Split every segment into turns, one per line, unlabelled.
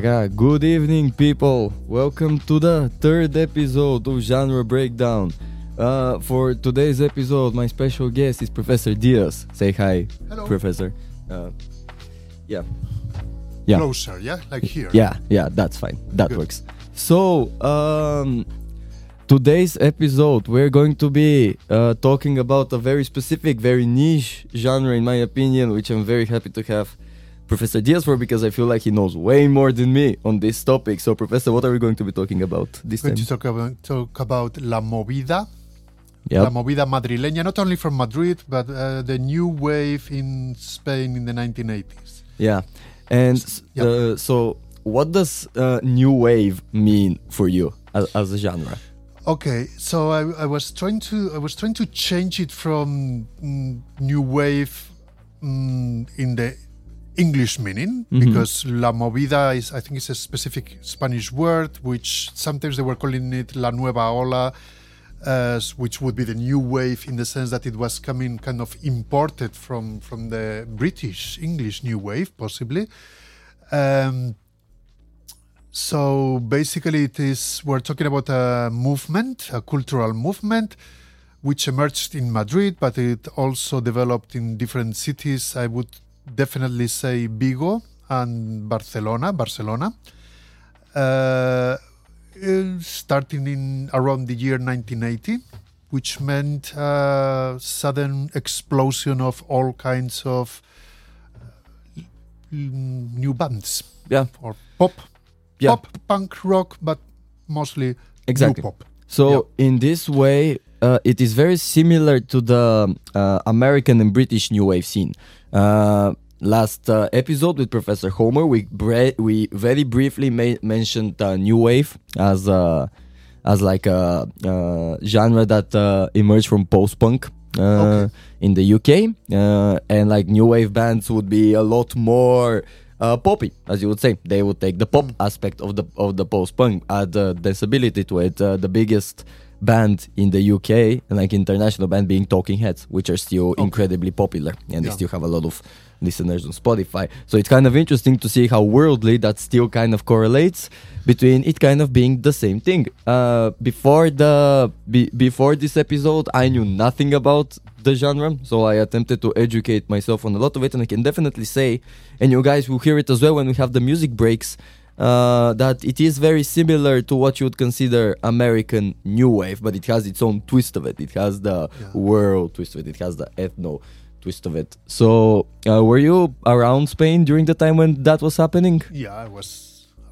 Taka, good evening, people. Welcome to the third episode of Genre Breakdown. Uh, for today's episode, my special guest is Professor Diaz. Say hi,
Hello.
Professor. Uh, yeah. Yeah.
Closer, yeah? Like here.
Yeah, yeah, that's fine. That
Good.
works. So, um, today's episode, we're going to be uh, talking about a very specific, very niche genre, in my opinion, which I'm very happy to have Professor Diaz for because I feel like he knows way more than me on this topic. So, Professor, what are we going to be talking about this
Going
time?
to talk about, talk about La Movida,
Yep.
La Movida Madrileña, not only from Madrid, but uh, the new wave in Spain in the 1980s.
Yeah. And
Yeah.
uh, so, what does uh, new wave mean for you as, as a genre?
Okay, so I, I was trying to I was trying to change it from mm, new wave mm, in the English meaning because la movida is I think it's a specific Spanish word which sometimes they were calling it la nueva ola as which would be the new wave in the sense that it was coming kind of imported from from the British English new wave possibly um, so basically, it is we're talking about a movement, a cultural movement, which emerged in Madrid, but it also developed in different cities. I would definitely say Vigo and Barcelona. Barcelona, uh, uh, starting in around the year 1980, which meant a sudden explosion of all kinds of uh, new bands
Yeah.
or pop
Yeah.
pop, punk, rock, but mostly
Exactly.
new pop.
So in this way, uh, it is very similar to the uh, American and British new wave scene. Uh, last uh, episode with Professor Homer, we bre- we very briefly ma- mentioned uh, new wave as a as like a, uh genre that uh, emerged from post punk. Uh,
Okay.
In the UK, uh, and like new wave bands would be a lot more uh, poppy, as you would say. They would take the pop aspect of the of the post punk, add uh, danceability to it. Uh, the biggest band in the UK, and like international band, being Talking Heads, which are still incredibly popular, and they still have a lot of listeners on Spotify. So it's kind of interesting to see how worldly that still kind of correlates between it kind of being the same thing. Uh, before the be, before this episode, I knew nothing about the genre, so I attempted to educate myself on a lot of it, and I can definitely say, and you guys will hear it as well when we have the music breaks. Uh, that it is very similar to what you would consider American new wave, but it has its own twist of it. It has the
Yeah.
world twist of it. It has the ethno twist of it. So, uh, were you around Spain during the time when that was happening?
Yeah, I was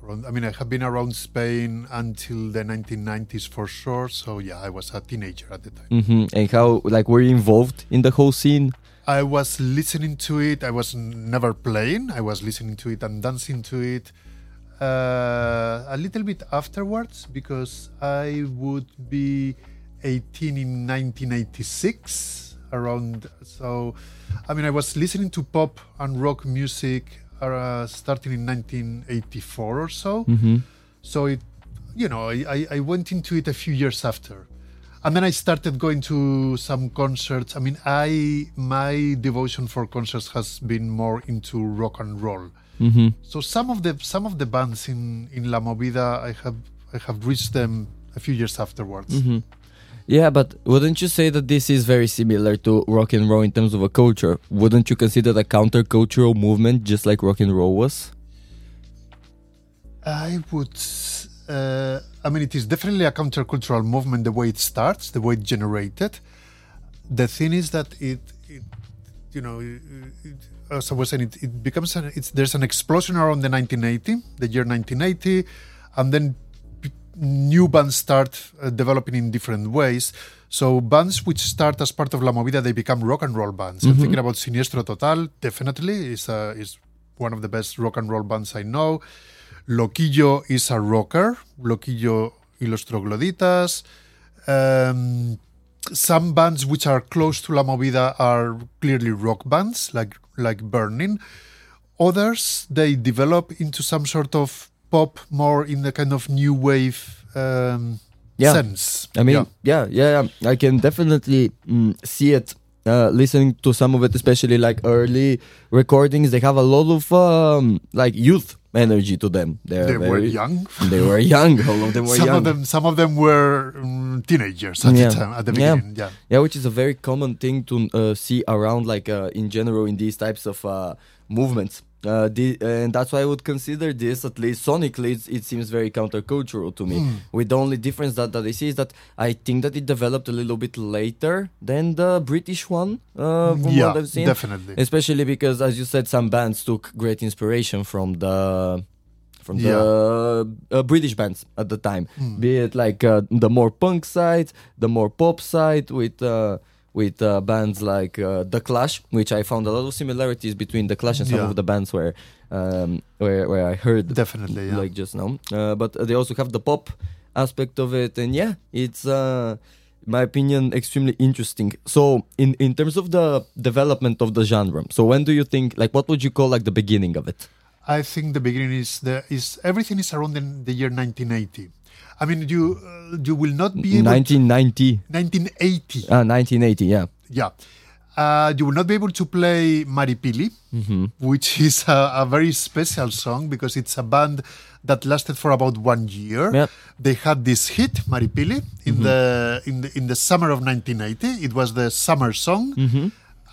around. I mean, I have been around Spain until the 1990s for sure. So yeah, I was a teenager at the time.
hmm And how, like, were you involved in the whole scene?
I was listening to it. I was never playing. I was listening to it and dancing to it. Uh, a little bit afterwards because I would be 18 in 1986 around so I mean I was listening to pop and rock music uh, starting in 1984 or so.
Mm-hmm.
so it you know I, I, I went into it a few years after. And then I started going to some concerts. I mean I my devotion for concerts has been more into rock and roll
Mm-hmm.
so some of the some of the bands in in La Movida, I have I have reached them a few years afterwards.
Mm-hmm. Yeah, but wouldn't you say that this is very similar to rock and roll in terms of a culture? Wouldn't you consider the countercultural movement just like rock and roll was?
I would. Uh, I mean, it is definitely a countercultural movement. The way it starts, the way it generated. The thing is that it, it you know, it, it, as I was saying, it, it becomes an, it's there's an explosion around the 1980, the year 1980, and then new bands start uh, developing in different ways. So bands which start as part of La Movida, they become rock and roll bands. I'm thinking about Siniestro Total, definitely is a, is one of the best rock and roll bands I know. Loquillo is a rocker. Loquillo y los Trogloditas. Um, some bands which are close to La Movida are clearly rock bands, like like Burning. Others they develop into some sort of pop, more in the kind of new wave um,
Yeah.
sense.
I mean,
Yeah.
yeah, yeah. I can definitely mm, see it uh, listening to some of it, especially like early recordings, they have a lot of um, like youth energy to them.
They were
very-
young.
They were young. All of them were
some
young.
of them, some of them were mm, teenagers at
Yeah.
the time, at the
Yeah.
beginning. Yeah.
Yeah, which is a very common thing to uh, see around, like uh, in general, in these types of uh, movements. Uh, the, and that's why I would consider this, at least sonically, it's, it seems very countercultural to me.
Hmm.
With the only difference that, that I see is that I think that it developed a little bit later than the British one, uh,
yeah,
what I've seen.
definitely.
Especially because, as you said, some bands took great inspiration from the from
Yeah.
the uh, British bands at the time,
Mm.
be it like uh, the more punk side, the more pop side, with uh, with uh, bands like uh, the Clash, which I found a lot of similarities between the Clash and some
Yeah.
of the bands where um, where where I heard
Definitely, yeah.
like just now. Uh, but they also have the pop aspect of it, and yeah, it's uh, my opinion extremely interesting. So in in terms of the development of the genre, so when do you think like what would you call like the beginning of it?
I think the beginning is the is everything is around the, the year 1980. I mean, you uh, you will not be able
1990,
1980.
ah, 1980, yeah.
Yeah. Uh, you will not be able to play Maripili,
Mm-hmm.
which is a, a very special song because it's a band that lasted for about one year.
Yep.
They had this hit, Maripili, in the in the in the summer of 1980. It was the summer song,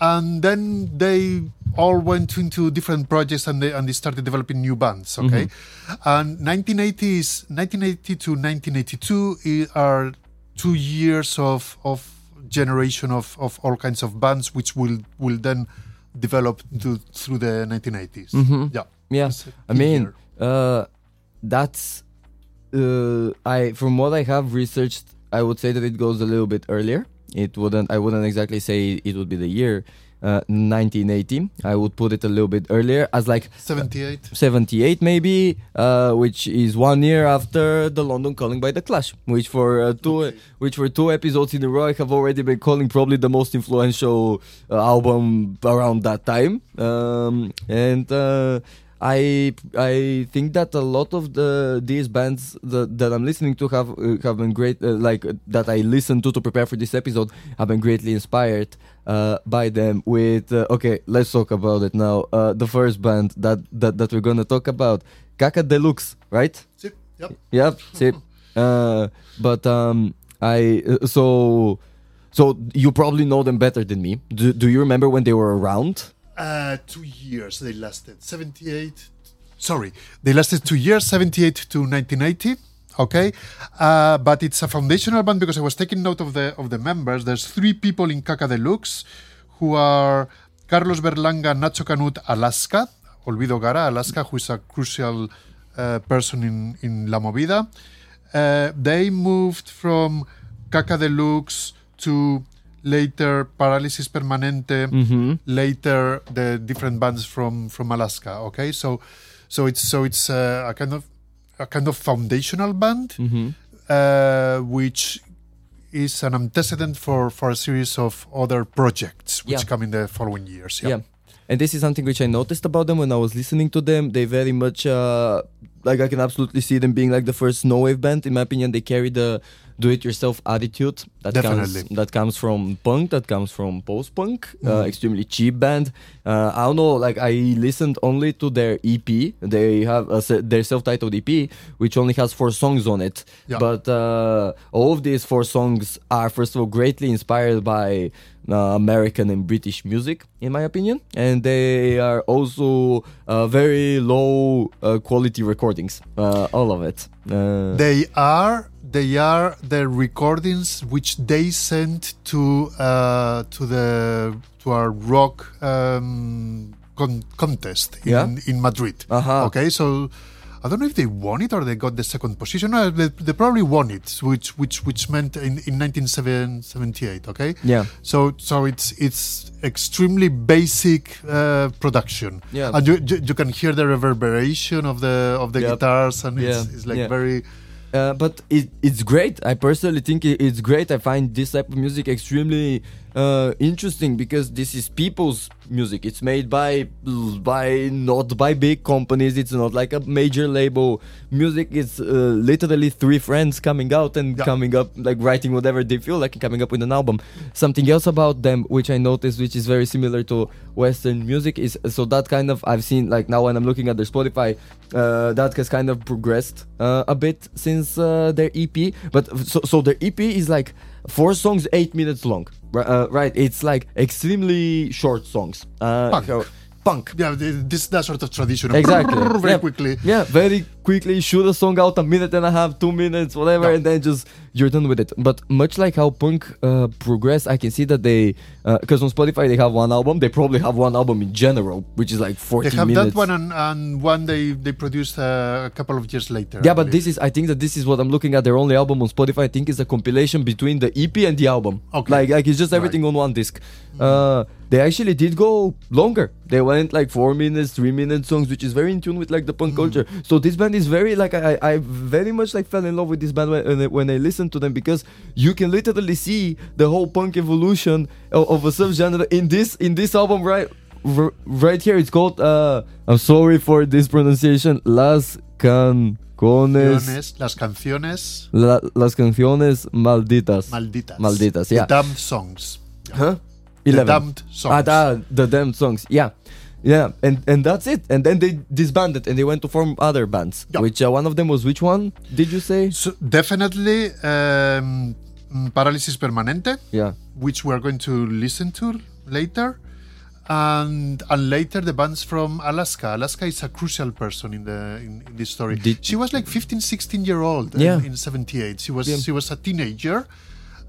and then they all went into different projects and they and they started developing new bands. Okay, and 1980s, 1980 to 1982 are two years of of generation of of all kinds of bands, which will will then develop to, through the 1980s. Yeah,
Yeah,
a
I mean, uh, that's uh, I from what I have researched, I would say that it goes a little bit earlier. It wouldn't. I wouldn't exactly say it would be the year. Uh, 1980. I would put it a little bit earlier, as like
78.
78 maybe, uh, which is one year after the London Calling by the Clash, which for uh, two, which for two episodes in a row I have already been calling probably the most influential uh, album around that time. Um, and uh, I I think that a lot of the these bands that, that I'm listening to have uh, have been great, uh, like uh, that I listened to to prepare for this episode, have been greatly inspired uh, by them. With uh, okay, let's talk about it now. Uh, the first band that that that we're gonna talk about, Kaka de Luxe, right?
Yep.
Yep. See, uh, but um, I so so you probably know them better than me. Do, do you remember when they were around?
Uh, two years they lasted. 78. Sorry, they lasted two years, 78 to 1980. Okay, uh, but it's a foundational band because I was taking note of the of the members. There's three people in Kaka de Luxe who are Carlos Berlanga, Nacho Canut, Alaska, Olvido Gara, Alaska, who is a crucial uh, person in in La Movida. Uh, they moved from Kaka de Luxe to later Parálisis Permanente, later the different bands from from Alaska. Okay, so so it's so it's uh, a kind of a kind of foundational band, uh, which is an antecedent for for a series of other projects which
Yeah.
come in the following years.
Yeah. And this is something which I noticed about them when I was listening to them. They very much uh, like I can absolutely see them being like the first no wave band. In my opinion, they carry the do it yourself attitude that comes that comes from punk, that comes from post punk, uh,
Mm-hmm.
extremely cheap band. Uh, I don't know, like I listened only to their EP. They have a, their self titled EP, which only has four songs on it.
Yeah.
But uh, all of these four songs are first of all greatly inspired by uh, American and British music, in my opinion, and they are also uh, very low uh, quality recordings. Uh, all of it. Uh,
They are they are the recordings which they sent to uh, to the to our rock um, con- contest in,
Yeah?
in Madrid.
Aha.
Okay, so I don't know if they won it or they got the second position. No, they, they probably won it, which which which meant in, in 1978. Okay.
Yeah.
So so it's it's extremely basic uh, production.
Yeah.
And you, you you can hear the reverberation of the of the
Yep.
guitars and it's, it's like
yeah.
very
uh, but it, it's great. I personally think it's great. I find this type of music extremely uh, interesting because this is people's music. It's made by by not by big companies. It's not like a major label. Music is uh, literally three friends coming out and
Yeah.
coming up like writing whatever they feel like and coming up with an album. Something else about them which I noticed which is very similar to Western music is so that kind of I've seen like now when I'm looking at their Spotify, uh, that has kind of progressed uh, a bit since uh, their EP. But so so their EP is like four songs, eight minutes long. Uh, right? It's like extremely short songs. Uh,
Punk.
so- punk.
Yeah, th- this that sort of tradition.
Exactly.
Very
Yeah.
quickly.
Yeah, very quickly shoot a song out a minute and a half, two minutes, whatever,
Yeah.
and then just you're done with it. But much like how punk uh, progressed, I can see that they because on Spotify they have one album. They probably have one album in general, which is like 40
They have
minutes.
that one and, and one they they produced uh, a couple of years later.
yeah,
I
but
believe.
this is I think that this is what I'm looking at. Their only album on Spotify, I think, is a compilation between the EP and the album.
Okay.
Like like it's just everything on one disc. Uh, they actually did go longer. They went like four minutes, three minute songs, which is very in tune with like the punk culture. So this band is very like I, I very much like fell in love with this band when when I, when I listened to them because you can literally see the whole punk evolution of, of a subgenre in this in this album right right here. It's called uh I'm sorry for this pronunciation. Las canciones.
Canciones, las canciones
La- las canciones malditas.
malditas.
Malditas,
The
yeah.
damned songs.
Huh?
The damned songs.
Ah, da- the damned songs. Yeah. Yeah, and and that's it. And then they disbanded and they went to form other bands.
Yeah.
Which uh, one of them was which one? Did you say?
So definitely um, mm, Parálisis Permanente,
Yeah.
which we're going to listen to later. And and later the bands from Alaska. Alaska is a crucial person in the in, in this story.
Did-
she was like 15, 16 year old in- in, 78. She was
Yeah.
she was a teenager.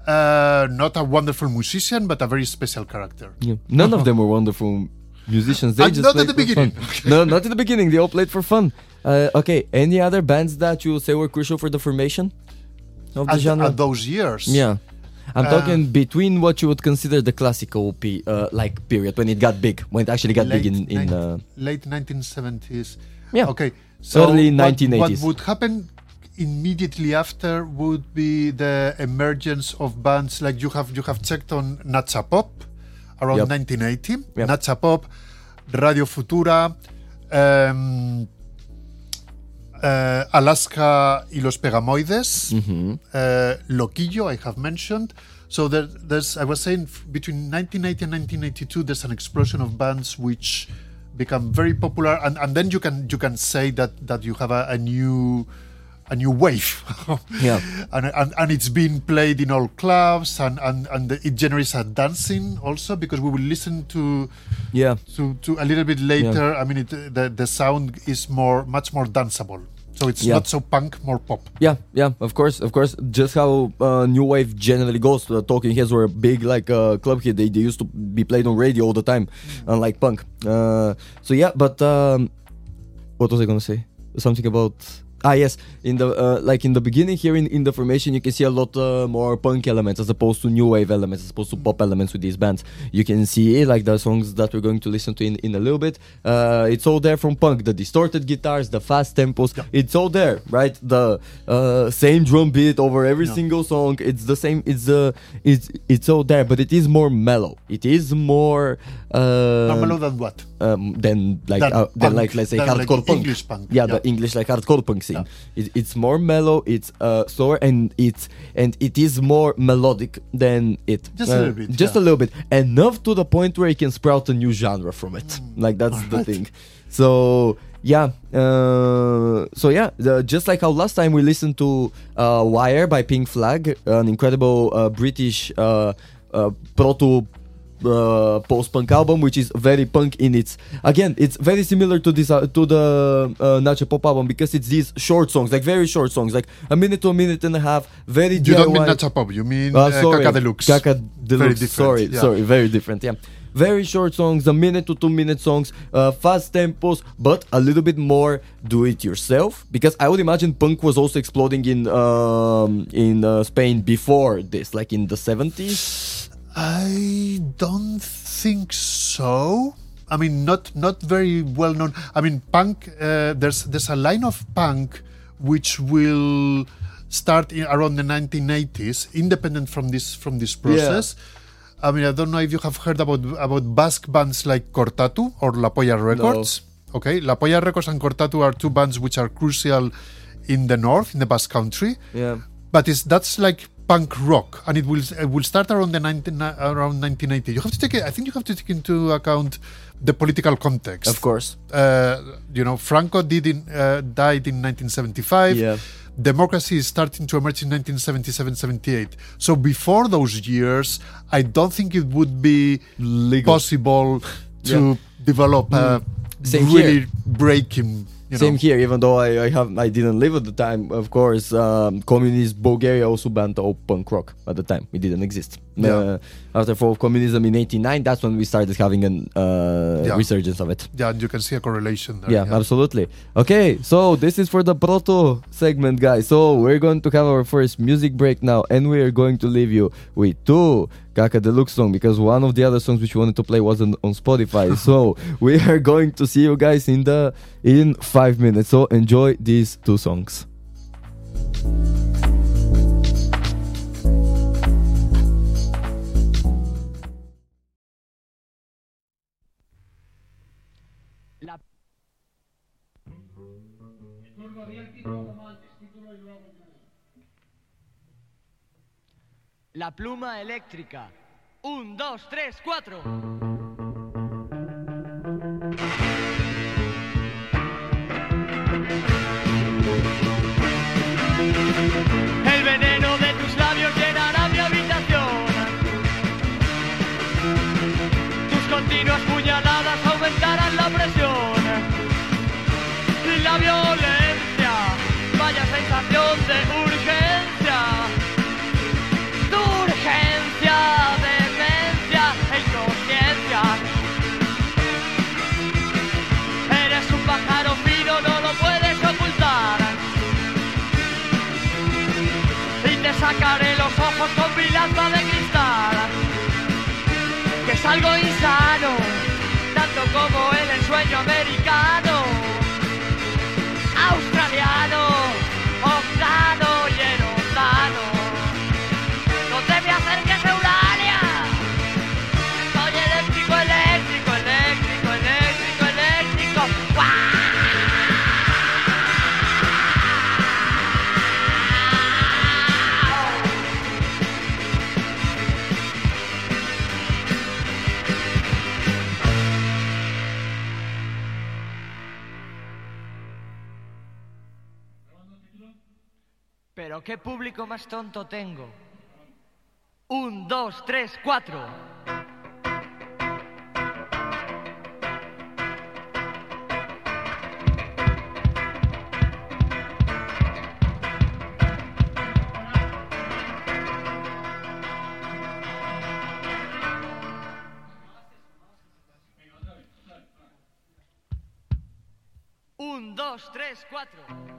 Uh, not a wonderful musician, but a very special character.
Yeah. None of them were wonderful musicians. They
And
just
not at the
for
beginning.
Fun. no, not at the beginning. They all played for fun. Uh, okay. Any other bands that you say were crucial for the formation of the
At,
genre?
at those years,
Yeah. I'm
Uh,
talking between what you would consider the classical pe- uh, like period when it got big, when it actually got big in in uh,
late 1970s.
Yeah.
Okay. So
Early 1980s.
What would happen immediately after would be the emergence of bands like you have you have checked on Nacha Pop around
Yep.
1980.
Yep.
Nacha Pop, Radio Futura, um, uh, Alaska y los Pegamoides,
Mm-hmm.
uh, Loquillo, I have mentioned. So there, there's, I was saying, between 1980 and 1982, there's an explosion of bands which become very popular, and, and then you can you can say that that you have a, a new a new wave.
Yeah.
and, and and it's being played in all clubs, and and and it generates a dancing also because we will listen to
yeah.
to, to a little bit later. I mean, it, the the sound is more much more danceable. So it's
Yeah.
not so punk, more pop.
Yeah, yeah, of course, of course. Just how uh, new wave generally goes. Uh, Talking Heads were a big like uh, club hit. They, they used to be played on radio all the time, unlike punk. Uh, so yeah, but um, what was I gonna say? Something about ah yes, in the uh, like in the beginning here in, in the formation, you can see a lot uh, more punk elements as opposed to new wave elements, as opposed to pop elements with these bands. You can see like the songs that we're going to listen to in, in a little bit. Uh, it's all there from punk. The distorted guitars, the fast tempos,
Yeah.
it's all there, right? The uh, same drum beat over every
Yeah.
single song. It's the same. It's the it's it's all there, but it is more mellow. It is more uh,
mellow than what?
um, than like
Than
uh, than like let's say
than like
hardcore punk.
English punk,
Yeah,
yeah.
the English like hardcore punk scene.
Yeah.
It, it's more mellow. It's uh, slower and it's and it is more melodic than it.
Just a
Uh,
little bit,
Just
yeah.
a little bit. Enough to the point where you can sprout a new genre from it.
Mm.
Like that's the thing. So yeah. Uh, so yeah. The, just like how last time we listened to uh, Wire by Pink Flag, an incredible uh, British uh, uh, proto uh, post-punk album, which is very punk in its. Again, it's very similar to this uh, to the uh, Nacha Pop album because it's these short songs, like very short songs, like a minute to a minute and a half. Very
You don't mean
DIY.
Nacha Pop, you mean
Uh,
uh,
sorry,
Kaka de Luxe.
Caca Deluxe.
Very different,
Sorry,
yeah.
sorry, very different. Yeah, very short songs, a minute to two minute songs, uh, fast tempos, but a little bit more do it yourself. Because I would imagine punk was also exploding in um, in uh, Spain before this, like in the seventies.
I don't think so. I mean, not not very well known. I mean, punk. Uh, there's there's a line of punk which will start in, around the 1980s, independent from this from this process. Yeah. I mean, I don't know if you have heard about about Basque bands like Kortatu or La Polla Records. Okay, La Polla Records and Kortatu are two bands which are crucial in the north, in the Basque Country.
Yeah.
But it's that's like punk rock, and it will it will start around the 19, around 1980. You have to take it. I think you have to take into account the political context.
Of course.
Uh, you know, Franco did in, uh, died in 1975.
Yeah.
Democracy is starting to emerge in 1977-78. So before those years, I don't think it would be
Legal.
possible to
Yeah.
develop a
Same
really
here.
breaking. You
Same
know,
here, even though I, I have I didn't live at the time. Of course, um, communist Bulgaria also banned all punk rock at the time. It didn't exist.
Yeah.
Uh, after fall of communism in '89, that's when we started having a uh,
Yeah.
resurgence of it.
Yeah, and you can see a correlation there.
Yeah, absolutely. Okay, so this is for the proto segment, guys. So we're going to have our first music break now, and we are going to leave you with two Kaka de Luxe song because one of the other songs which we wanted to play wasn't on Spotify. so we are going to see you guys in the in five minutes. So enjoy these two songs.
La pluma eléctrica. Un, dos, tres, cuatro. El veneno de tus labios llenará mi habitación. Tus continuas ojos con lanza de cristal. Que es algo insano, tanto como el ensueño americano. Australiano, Pero qué público más tonto tengo. Un, dos, tres, cuatro. Un, dos, tres, cuatro.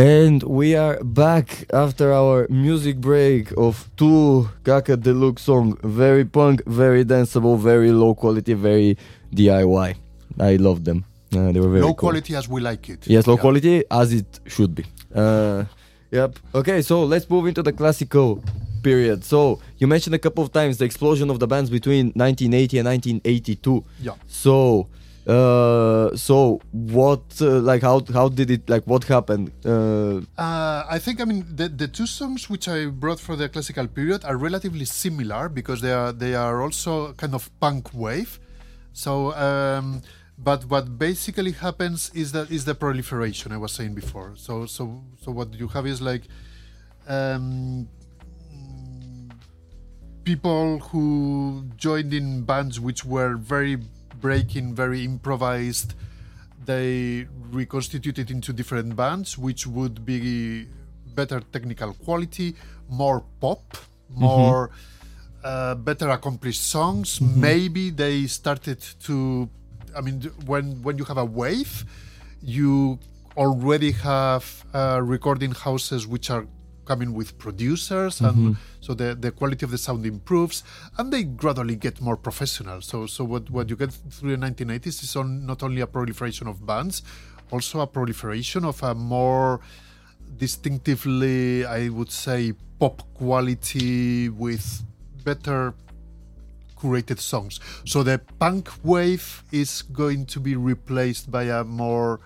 And we are back after our music break of two Kaka de Luxe song. Very punk, very danceable, very low quality, very DIY. I love them. Uh, they were very
Low
cool.
quality as we like it.
Yes, low
Yeah.
quality as it should be. Uh, yep. Okay, so let's move into the classical period. So you mentioned a couple of times the explosion of the bands between 1980 and 1982.
Yeah.
So, uh, so what, uh, like, how how did it, like, what happened? Uh,
Uh, I think I mean the, the two songs which I brought for the classical period are relatively similar because they are they are also kind of punk wave. So, um, but what basically happens is that is the proliferation I was saying before. So so so what you have is like um, people who joined in bands which were very breaking, very improvised. They reconstituted into different bands, which would be better technical quality, more pop, more uh, better accomplished songs. Maybe they started to. I mean, when when you have a wave, you already have uh, recording houses which are coming with producers and mm-hmm. so the, the quality of the sound improves and they gradually get more professional. So so what, what you get through the 1980s is on, not only a proliferation of bands also a proliferation of a more distinctively i would say pop quality with better curated songs. So the punk wave is going to be replaced by a more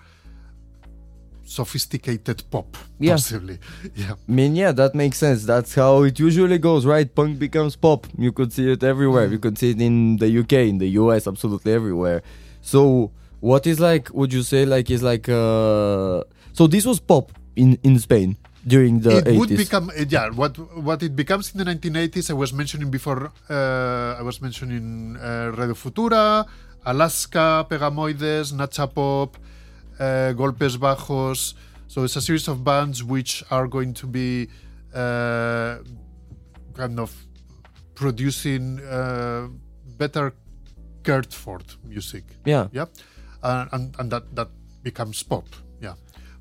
sophisticated pop
Yeah.
possibly yeah
I mean, yeah, that makes sense. That's how it usually goes, right? Punk becomes pop. You could see it everywhere. You could see it in the UK, in the US, absolutely everywhere. So, what is like? Would you say like is like? uh So this was pop in in Spain during the
it would become yeah what what it becomes in the 1980s i was mentioning before uh, i was mentioning uh, radio futura alaska pegamoides nacha pop uh, golpes bajos so it's a series of bands which are going to be uh, kind of producing uh, better Kurtford music
yeah.
yeah uh, and and that that becomes pop yeah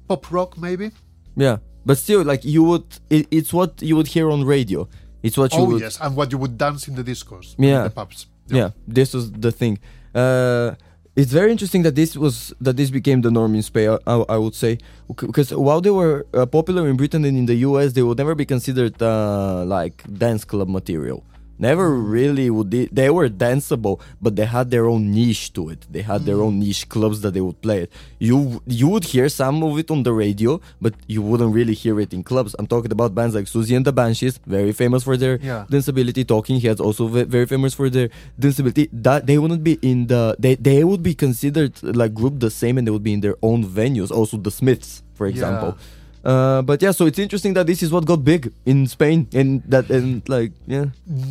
pop rock maybe
Yeah, but still, like you would, it, it's what you would hear on radio. It's what you
oh
would.
yes, and what you would dance in the discos,
Yeah.
in the pubs.
Yeah, this was the thing. Uh, it's very interesting that this was that this became the norm in Spain. I, I would say because while they were uh, popular in Britain and in the US, they would never be considered uh, like dance club material. Never really would. They, they were danceable, but they had their own niche to it. They had their mm. own niche clubs that they would play it. You you would hear some of it on the radio, but you wouldn't really hear it in clubs. I'm talking about bands like Siouxsie and the Banshees, very famous for their
Yeah.
danceability. Talking Heads also ve- very famous for their danceability. That they wouldn't be in the they they would be considered like group the same, and they would be in their own venues. Also the Smiths, for example. Uh, but yeah, so it's interesting that this is what got big in Spain, and that and like yeah,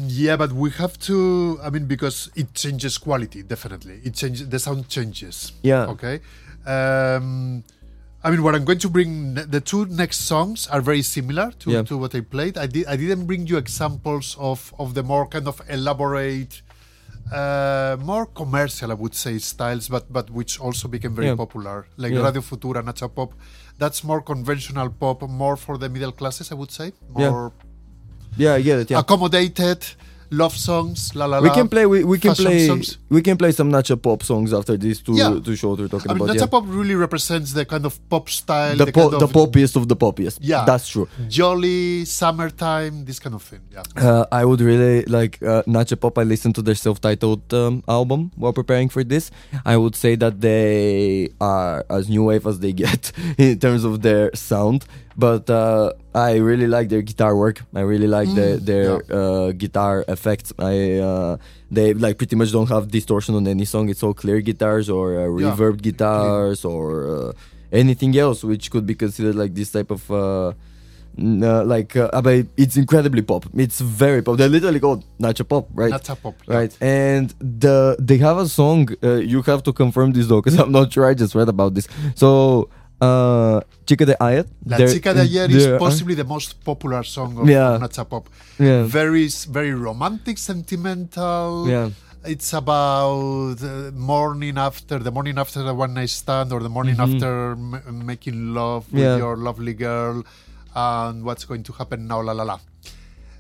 Yeah, but we have to. I mean, because it changes quality. Definitely, it changes. The sound changes.
Yeah.
Okay. Um, I mean, what I'm going to bring the two next songs are very similar to,
Yeah.
to what I played. I did. I didn't bring you examples of of the more kind of elaborate. Uh, more commercial, I would say, styles, but but which also became very
Yeah.
popular, like
Yeah.
Radio Futura, Nacha Pop. That's more conventional pop, more for the middle classes, I would say.
Yeah.
More
yeah, I get it. Yeah,
accommodated love songs la la la.
we can play. We, we can play.
songs.
We can play some Nacha Pop songs after these two
Yeah.
two shows we're talking
I mean,
about.
Nacha
yeah.
Pop really represents the kind of pop style,
the
the,
po-
kind
the
of
poppiest of the poppiest.
Yeah.
that's true.
jolly summertime, this kind of thing. Yeah,
Uh, I would really like uh, Nacha Pop. I listened to their self-titled um, album while preparing for this. I would say that they are as new wave as they get in terms of their sound. But uh, I really like their guitar work. I really like the, their uh, guitar effects. I uh, they like pretty much don't have distortion on any song. It's all clear guitars or uh,
Yeah.
reverb guitars or uh, anything else which could be considered like this type of. Uh, uh, like uh, but it's incredibly pop. It's very pop. They're literally called Nacha Pop, right?
Nacha Pop. yeah.
Right, and the they have a song. Uh, you have to confirm this though, because I'm not sure. I just read about this. So, uh, Chica de Ayer.
La
they're-
Chica de Ayer is possibly the most popular song of,
Yeah.
of Nacha Pop.
Yeah.
Very, very romantic, sentimental.
Yeah.
it's about uh, morning after the morning after the one night stand or the morning after m- making love with
Yeah.
your lovely girl and what's going to happen now la la la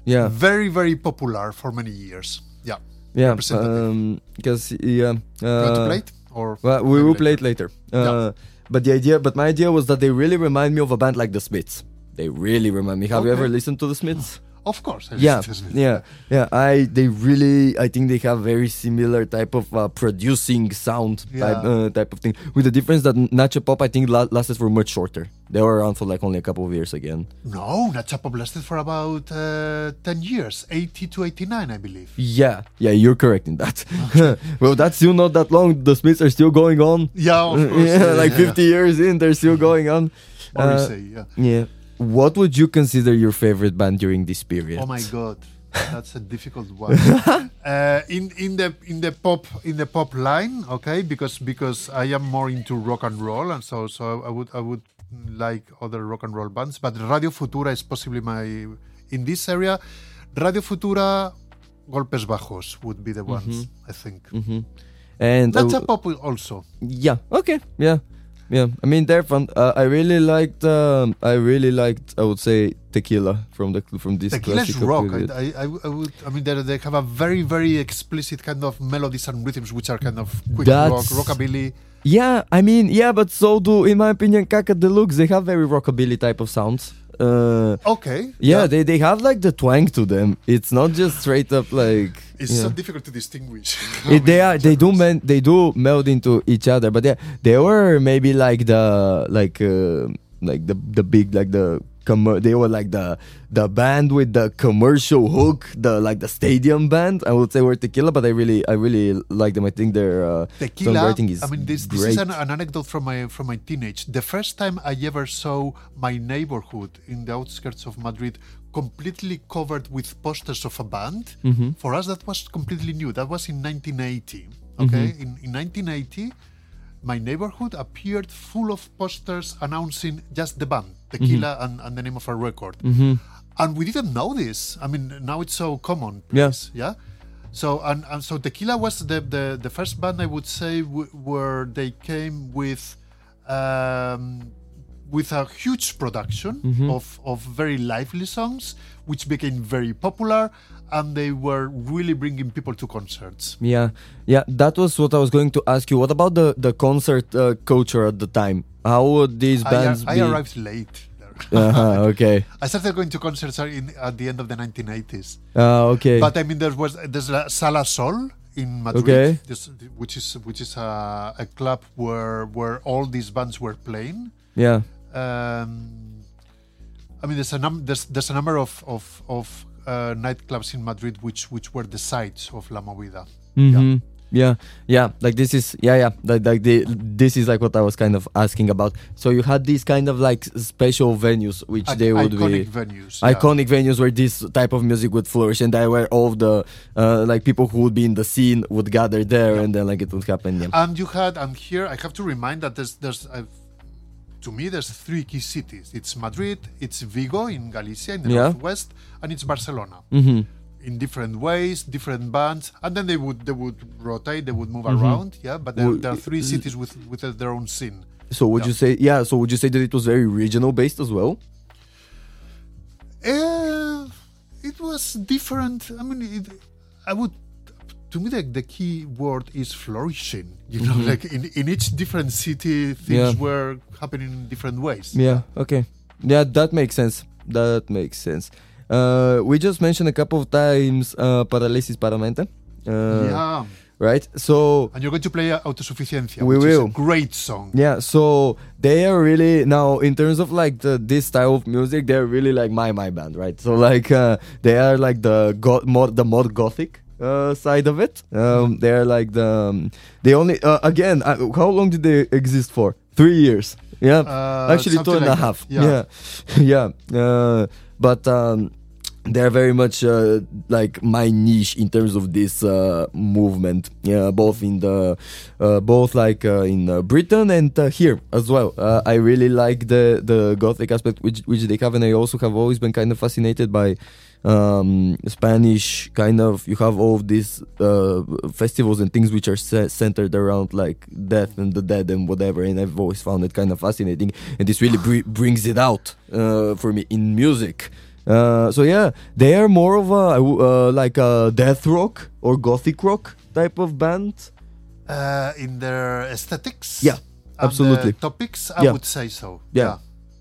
Yeah.
very very popular for many years yeah
Yeah.
representative.
Um, because yeah.
you want to
uh,
play it or
Well, we will
later?
play it later. Uh, But the idea, but my idea was that they really remind me of a band like the Smiths. They really remind me. Have you ever listened to the Smiths?
Of course
yeah, yeah, yeah. I they really, I think they have very similar type of uh, producing sound type uh, type of thing. With the difference that Nacha Pop, I think, la- lasted for much shorter. They were around for like only a couple of years again.
no Nacha Pop lasted for about uh, 10 years 80 to 89 I believe
Yeah, yeah, you're correct in that. well, that's still not that long. The Smiths are still going on.
yeah of course
yeah, like
yeah.
50 years in, they're still going on. Uh,
Morrissey, yeah
Yeah. What would you consider your favorite band during this period?
Oh my god, that's a difficult one. uh, in in the in the pop in the pop line, okay, because because I am more into rock and roll, and so so I would I would like other rock and roll bands, but Radio Futura is possibly my in this area. Radio Futura, Golpes Bajos would be the ones I think.
And uh,
That's a pop also.
yeah, okay, yeah, yeah. I mean, they're fun. Uh, I really liked. Um, I really liked. I would say Tequila from the from this
Tequila's
classical
rock. I, I, I would. I mean, they, they have a very, very explicit kind of melodies and rhythms, which are kind of quick
That's-
rock, rockabilly.
Yeah, I mean, yeah, but so do, in my opinion, Kaka de Luxe. They have very rockabilly type of sounds. Uh,
Okay.
yeah, they they have like the twang to them. It's not just straight up like.
It's
yeah.
so difficult to distinguish.
It, they are they do men, they do meld into each other but yeah they were maybe like the like uh, like the the big like the commer- they were like the the band with the commercial hook the like the stadium band i would say were tequila but i really i really like them i think their uh,
Tequila.
songwriting is
I mean, this, this is an, an anecdote from my from my teenage. The first time I ever saw my neighborhood in the outskirts of Madrid completely covered with posters of a band,
Mm-hmm.
for us that was completely new. That was in 1980. Okay, in, in 1980, my neighborhood appeared full of posters announcing just the band, Tequila,
Mm-hmm.
and, and the name of a record. And we didn't know this. I mean, now it's so common.
Yeah.
yeah. So and, and so Tequila was the, the the first band I would say w- where they came with um, with a huge production
Mm-hmm.
of of very lively songs, which became very popular, and they were really bringing people to concerts.
yeah yeah that was what i was going to ask you what about the the concert uh, culture at the time how would these
I,
bands
ar- I
be
arrived late.
Uh-huh, okay
I started going to concerts in, at the end of the 1980s.
uh, okay
But I mean, there was there's La Sala Sol in Madrid,
Okay.
this, which is which is a, a club where where all these bands were playing.
yeah
Um, I mean, there's a num- there's, there's a number of of, of uh, nightclubs in Madrid which which were the sites of La Movida.
hmm Yeah, yeah, like this is yeah, yeah, like, like the this is like what I was kind of asking about. So you had these kind of like special venues, which
Ic-
they would
iconic
be
venues. yeah.
iconic venues where this type of music would flourish, and that where all of the uh, like people who would be in the scene would gather there, and then like it would happen. Yeah.
And you had, and here I have to remind that there's, there's, to me, there's three key cities. It's Madrid, it's Vigo in Galicia in the
Yeah.
northwest, and it's Barcelona.
hmm
In different ways, different bands, and then they would they would rotate, they would move around. Yeah, but there,
Well,
there are three cities with with their own scene.
So would
Yeah.
you say yeah? So would you say that it was very regional based as well?
Uh, it was different. I mean, it, I would. To me, like the key word is flourishing. You know, like in, in each different city, things
Yeah.
were happening in different ways.
Yeah. Okay. Yeah, that makes sense. That makes sense. Uh, we just mentioned a couple of times uh, Parálisis Permanente. Uh,
yeah.
Right. So
And you're going to play uh, Autosuficiencia,
We
which
will.
is a great song.
yeah. So they are really now in terms of like the this style of music, they're really like my my band, right? So like uh, they are like the go- more the more gothic. Uh, side of it, um, they're like the um, they only uh, again. Uh, how long did they exist for? Three years. Yeah,
Uh,
actually two and a half.
that,
Yeah, yeah. Uh, but um, they're very much uh, like my niche in terms of this uh, movement. Yeah, both in the uh, both like uh, in uh, Britain and uh, here as well. Uh, I really like the the gothic aspect which which they have, and I also have always been kind of fascinated by um, Spanish kind of. You have all of these uh, festivals and things which are ce- centered around like death and the dead and whatever, and I've always found it kind of fascinating, and this really br- brings it out uh, for me in music. Uh, so yeah, they are more of a uh, like a death rock or gothic rock type of band.
Uh, in their aesthetics,
Yeah, absolutely.
topics, I
Yeah.
would say so.
Yeah.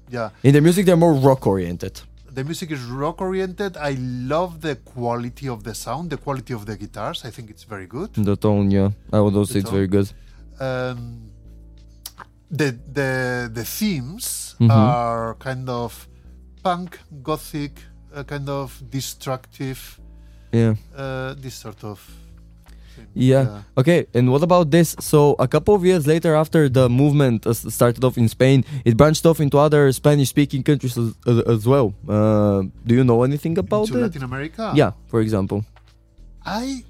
yeah,
In their music, they're more rock oriented.
The music is rock oriented. I love the quality of the sound, the quality of the guitars. I think it's very good.
The tone, yeah, I would also say it's
tone.
very good.
um, the the the themes
Mhm.
are kind of punk, gothic, uh, kind of destructive,
Yeah,
uh, this sort of. Thing.
yeah. Okay, and what about this? So a couple of years later, after the movement uh, started off in Spain, it branched off into other Spanish-speaking countries as, as, as well. Uh, do you know anything about
Into
it?
Latin America.
Yeah, for example.
I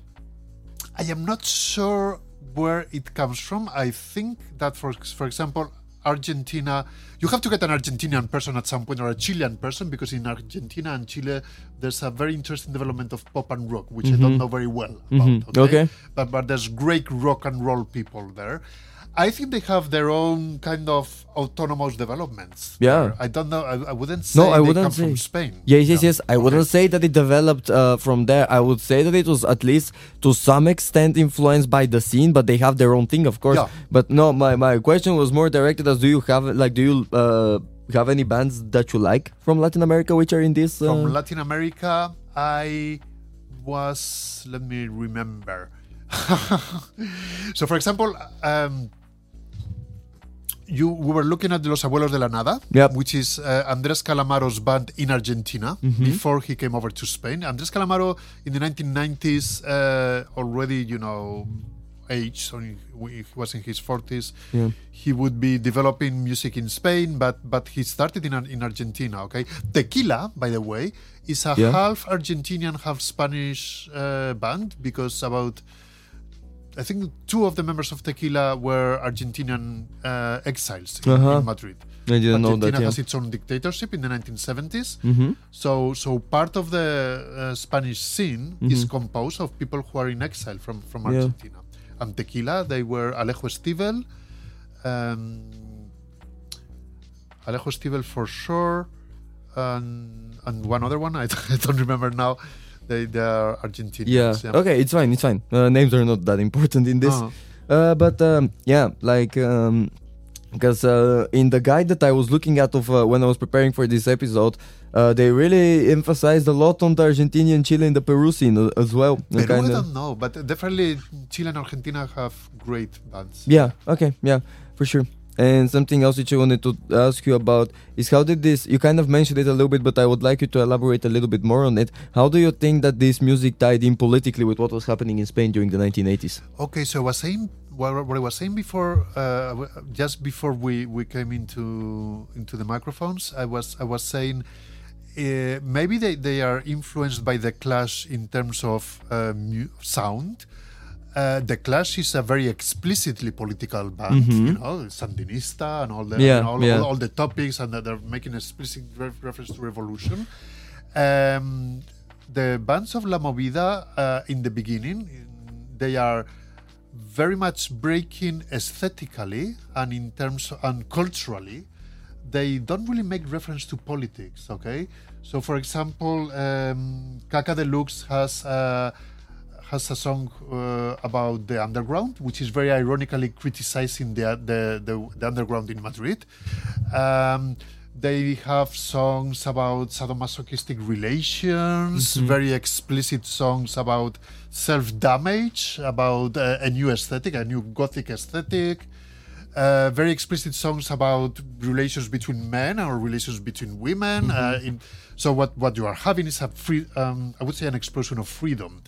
I am not sure where it comes from. I think that for for example, Argentina, you have to get an Argentinian person at some point or a Chilean person because in Argentina and Chile there's a very interesting development of pop and rock, which I don't know very well about.
Mhm.
Okay?
Okay.
But but there's great rock and roll people there. I think they have their own kind of autonomous developments.
Yeah.
I don't know. I, I wouldn't say
No, I
they
wouldn't
come from
say.
Spain.
Yes, yes, yes. I wouldn't say that it developed uh, from there. I would say that it was at least to some extent influenced by the scene, but they have their own thing, of course.
Yeah.
But no, my, my question was more directed as do you have like do you uh, have any bands that you like from Latin America which are in this? Uh,
from Latin America, I was. Let me remember. so, for example, um, you we were looking at Los Abuelos de la Nada,
Yep.
which is uh, Andrés Calamaro's band in Argentina before he came over to Spain. Andrés Calamaro in the 1990s uh, already, you know, age, so he, he was in his 40s.
Yeah.
He would be developing music in Spain, but but he started in in Argentina. Okay, Tequila, by the way, is a
Yeah.
half Argentinian, half Spanish uh, band because about I think two of the members of Tequila were Argentinian uh, exiles in,
Uh-huh.
in Madrid.
I didn't know
Argentina
that. Yeah.
has its own dictatorship in the 1970s.
Mhm.
So, so part of the uh, Spanish scene is
Mhm.
composed of people who are in exile from from
Yeah.
Argentina. And Tequila, they were Alejo Stivel, um, Alejo Stivel for sure, and and one other one I, I don't remember now. They they are Argentinians.
Yeah. Okay, it's fine. It's fine. Uh, names are not that important in this.
Uh-huh.
Uh, but um, yeah, like um, because uh, in the guide that I was looking at of uh, when I was preparing for this episode, uh, they really emphasized a lot on the Argentinian, Chile, and the Peru scene uh, as well.
Peru, I
kinda-
don't know, but definitely Chile and Argentina have great bands.
Yeah. Okay. Yeah. For sure. And something else which I wanted to ask you about is how did this? You kind of mentioned it a little bit, but I would like you to elaborate a little bit more on it. How do you think that this music tied in politically with what was happening in Spain during the 1980s?
Okay, so I was saying what, I was saying before, uh, just before we, we came into into the microphones, I was I was saying uh, maybe they, they are influenced by the Clash in terms of uh, sound. Uh, the Clash is a very explicitly political band, you know, Sandinista and all the
Mm-hmm. Yeah,
all,
yeah.
all, all the topics, and that they're making explicit re- reference to revolution. Um, the bands of La Movida uh, in the beginning, they are very much breaking aesthetically and in terms and culturally. They don't really make reference to politics. Okay, so for example, um, Kaka de Luxe has. Uh, has a song uh, about the underground, which is very ironically criticizing the the, the, the underground in Madrid. Um, they have songs about sadomasochistic relations, very explicit songs about self damage, about uh, a new aesthetic, a new gothic aesthetic. Uh, very explicit songs about relations between men or relations between women. Uh, in, so what, what you are having is a free, um, I would say, an explosion of freedom.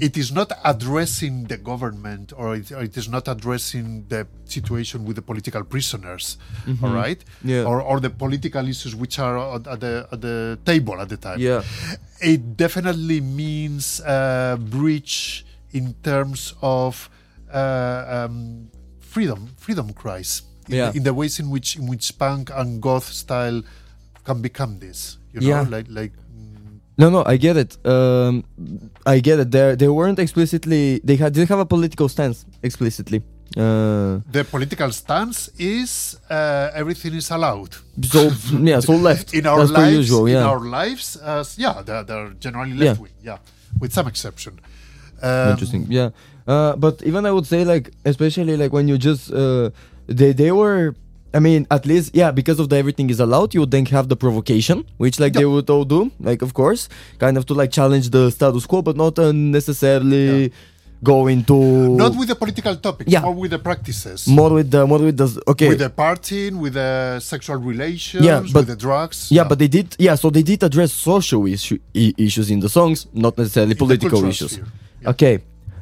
It is not addressing the government or it, or it is not addressing the situation with the political prisoners, all right,
Yeah.
or, or the political issues which are at, at the at the table at the time.
Yeah.
it definitely means a breach in terms of uh, um, freedom, freedom cries. In,
Yeah.
the, in the ways in which in which punk and goth style can become this. You know,
Yeah.
like like mm,
No, no, I get it. Um, I get it. They they weren't explicitly. They had didn't have a political stance explicitly. Uh,
the political stance is uh, everything is allowed.
so yeah, so left.
in our
That's
lives,
usual.
in
Yeah.
our lives, yeah, they're, they're generally
Yeah.
left wing, yeah, with some exception. Um,
Interesting. Yeah. Uh, but even I would say like, especially like when you just uh, they they were. I mean, at least yeah, because of the everything is allowed, you would then have the provocation, which like they would all do, like of course, kind of to like challenge the status quo, but not uh, necessarily go into
Not with the political topics,
Yeah.
more with the practices.
more with the more with the okay
With the partying, with the sexual relations,
Yeah, but-
with the drugs.
Yeah, but they did. Yeah, so they did address social issue, i- issues in the songs, not necessarily political issues.
sphere, yeah.
Okay,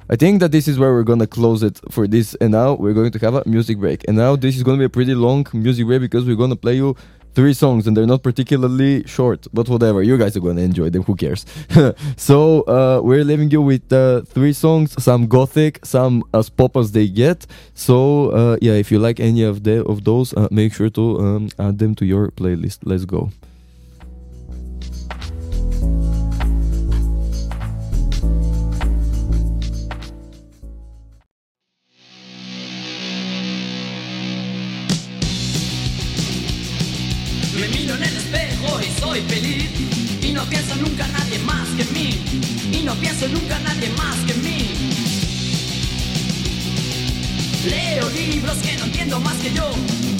I think that this is where we're gonna close it for this, and now we're going to have a music break. And now this is gonna be a pretty long music break because we're gonna play you three songs, and they're not particularly short, but whatever. You guys are gonna enjoy them. Who cares? so uh, we're leaving you with uh, three songs, some gothic, some as pop as they get. So uh, yeah, if you like any of the of those, uh, make sure to um, add them to your playlist. Let's go.
Me miro en el espejo y soy feliz. Y no pienso nunca nadie más que en mí. Y no pienso nunca nadie más que en mí. Leo libros que no entiendo más que yo.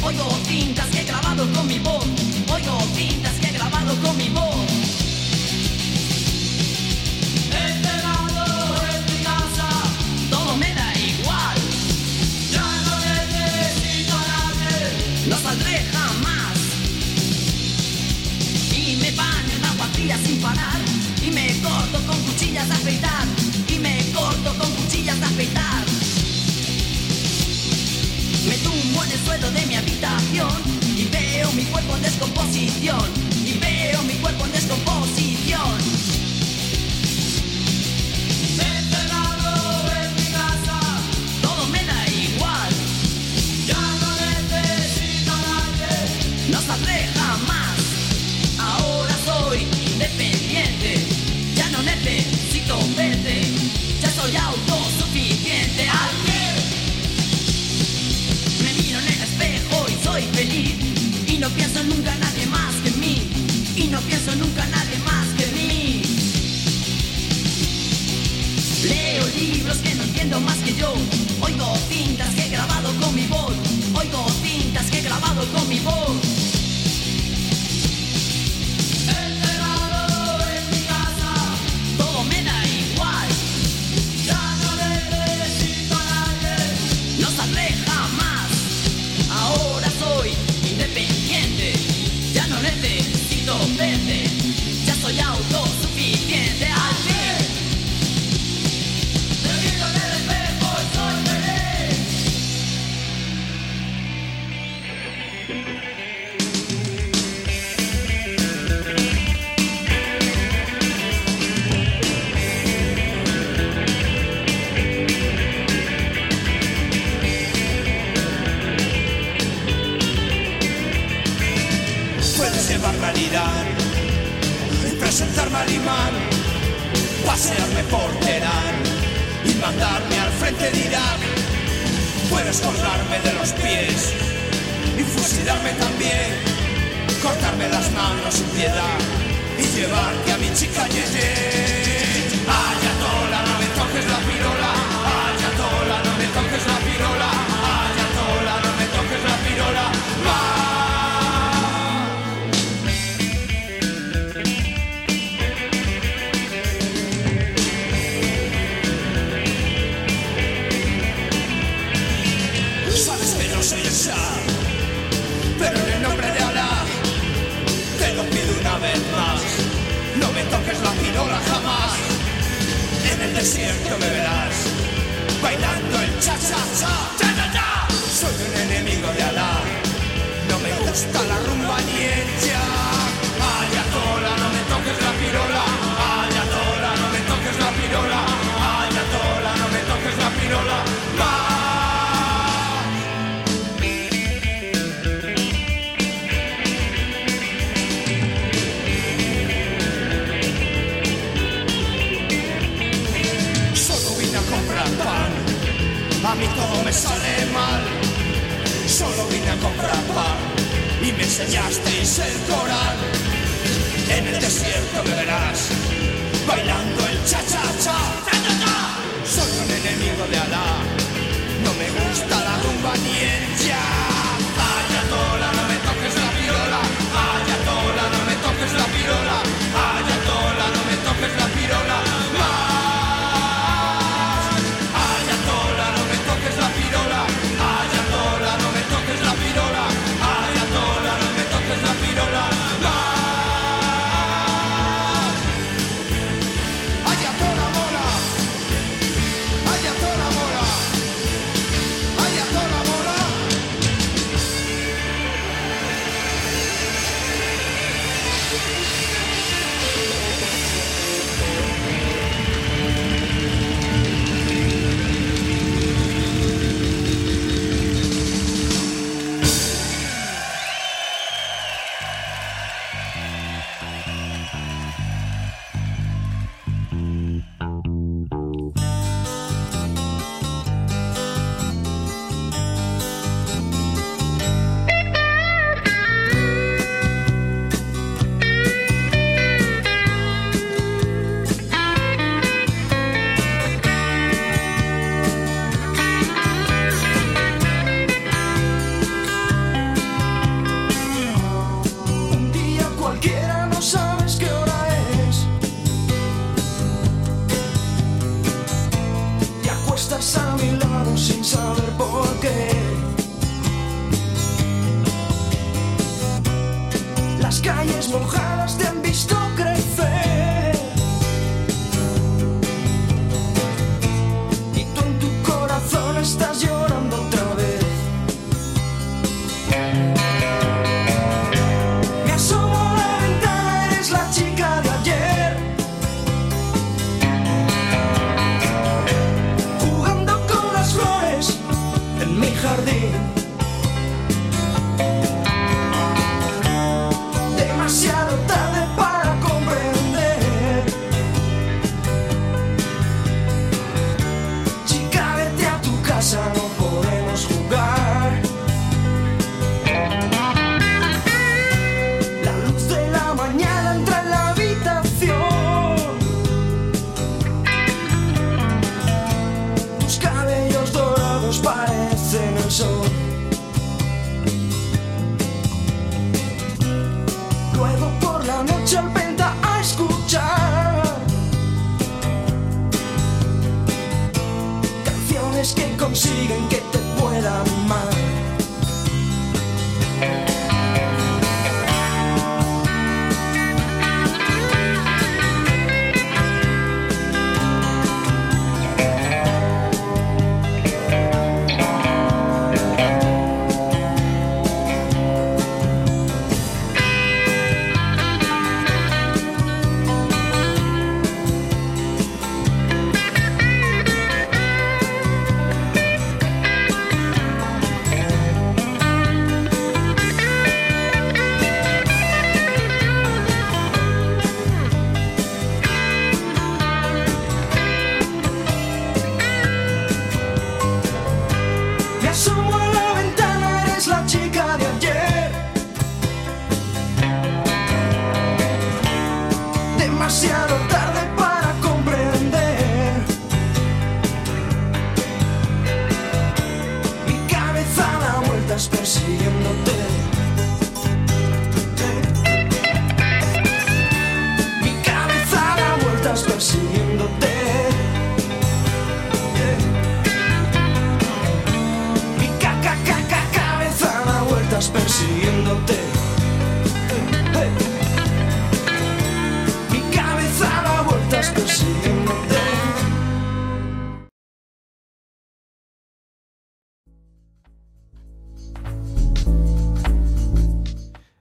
Oigo cintas que he grabado con mi voz. Oigo cintas que he grabado con mi voz Y me corto con cuchillas de afeitar. Y me corto con cuchillas de afeitar. Me tumbo en el suelo de mi habitación. Y veo mi cuerpo en descomposición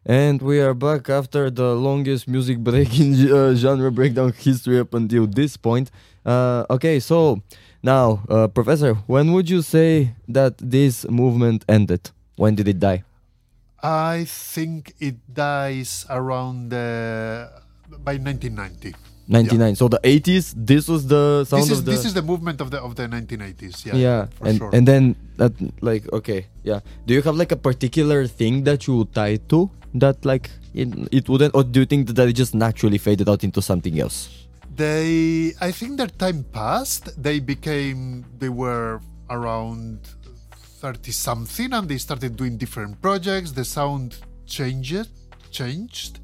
And we are back after the longest music break in uh, genre breakdown history up until this point. Uh, okay, so now, uh, Professor, when would you say that this movement ended? When did it die?
I think it dies around by 1990.
99. So the 80s, this was the sound
This is
of the
this is the movement of the of the 1980s. Yeah,
yeah,
for
and
sure.
and then that like okay, yeah. Do you have like a particular thing that you tie to that like it, it wouldn't, or do you think that it just naturally faded out into something else?
they i think their time passed they became they were around 30 something and they started doing different projects the sound changed changed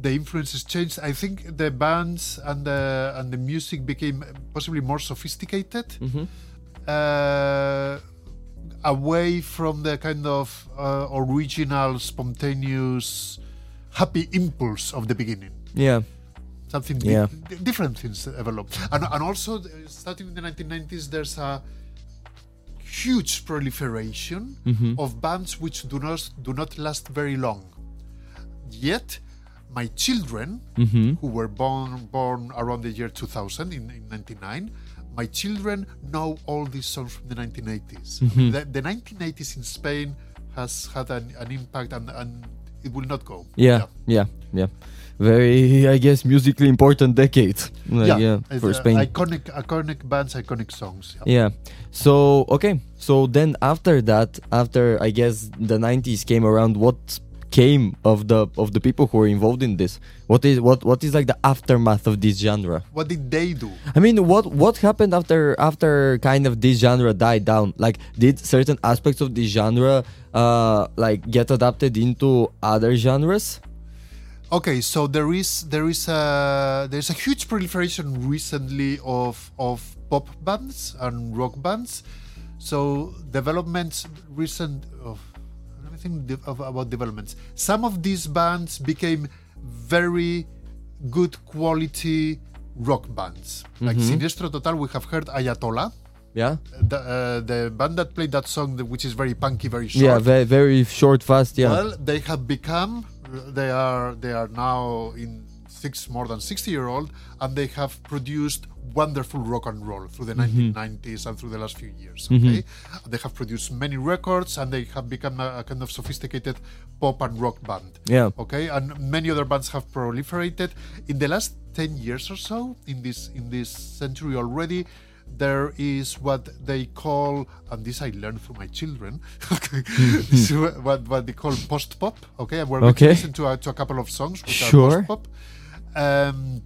the influences changed. I think the bands and the and the music became possibly more sophisticated uh, away from the kind of uh, original spontaneous happy impulse of the beginning.
Yeah,
something
Yeah.
di- different things developed, and, and also uh, starting in the 1990s there's a huge proliferation of bands which do not do not last very long. Yet my children who were born born around the year 2000 in, in 99 my children know all these songs from the 1980s the, the 1980s in spain has had an, an impact and, and it will not go
yeah, yeah, yeah. Very, I guess, musically important decade. Like, yeah,
it's,
for
uh,
Spain.
iconic iconic bands iconic songs yeah.
Yeah. So okay. So then after that, after I guess the '90s came around, what came of the of the people who were involved in this? What is what what is like the aftermath of this genre?
what did they do
I mean, what what happened after after kind of this genre died down? Like, did certain aspects of this genre uh like get adapted into other genres?
Okay, so there is there is a there's a huge proliferation recently of of pop bands and rock bands. So developments recent of de- about developments. Some of these bands became very good quality rock bands. Like Siniestro Total, we have heard Ayatollah,
Yeah.
the, uh, the band that played that song, which is very punky, very short.
Yeah. Very very short, fast. Yeah.
Well, they have become. They are. They are now in six more than sixty year old, and they have produced wonderful rock and roll through the
Mm-hmm.
1990s and through the last few years. Okay, they have produced many records, and they have become a, a kind of sophisticated pop and rock band.
Yeah.
Okay, and many other bands have proliferated in the last ten years or so. In this in this century already, there is what they call, and this I learned from my children. Okay, this is what what they call post pop. Okay, and we're going to
Okay.
listen to a, to a couple of songs which
Sure.
are post pop, um,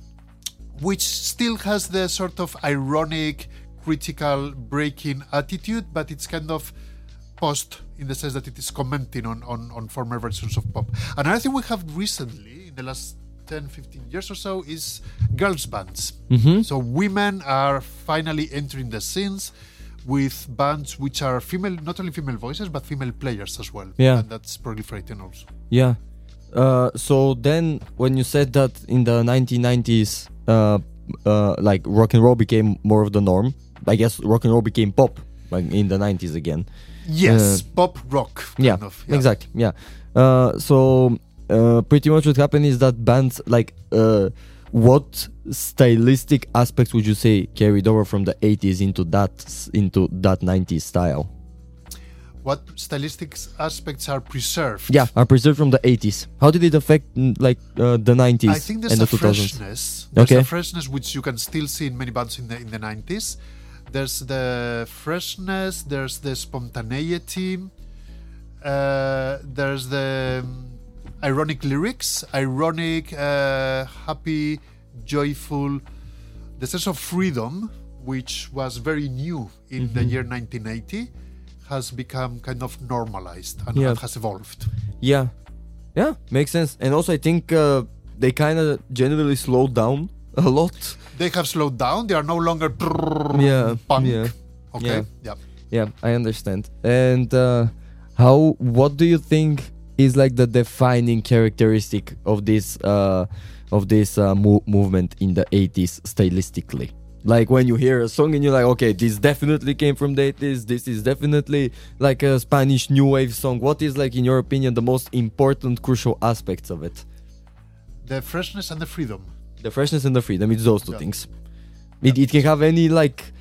which still has the sort of ironic, critical, breaking attitude, but it's kind of post in the sense that it is commenting on, on, on former versions of pop. Another thing we have recently, in the last 10, 15 years or so, is girls' bands. So women are finally entering the scenes with bands which are female, not only female voices, but female players as well.
Yeah.
And that's proliferating also.
Yeah. Uh, so then, when you said that in the 1990s, uh, uh, like rock and roll became more of the norm, I guess rock and roll became pop, like in the 90s again.
Yes, pop rock.
Yeah,
of,
exactly. Yeah. Uh, so uh, pretty much what happened is that bands like uh, what stylistic aspects would you say carried over from the 80s into that into that 90s style?
What stylistic aspects are preserved?
Yeah, are preserved from the 80s. How did it affect like uh, the 90s
I think there's
and
a
the 2000s?
freshness. There's
Okay.
a freshness which you can still see in many bands in the in the 90s. There's the freshness. There's the spontaneity. Uh, there's the um, ironic lyrics, ironic, uh, happy, joyful. The sense of freedom, which was very new in
Mm-hmm.
the year 1980, has become kind of normalized and,
Yeah.
has evolved.
Yeah, yeah, makes sense. And also, I think uh, they kind of generally slowed down a lot.
they have slowed down. They are no longer
Yeah,
punk.
yeah,
Okay. Yeah.
Yeah, I understand. And uh, how? What do you think is like the defining characteristic of this uh, of this uh, mo- movement in the '80s stylistically? Like when you hear a song and you're like, okay, this definitely came from the '80s. This is definitely like a Spanish new wave song. What is like, in your opinion, the most important, crucial aspects of it?
The freshness and the freedom.
The freshness and the freedom. It's those two
Yeah.
things. It, it can have any like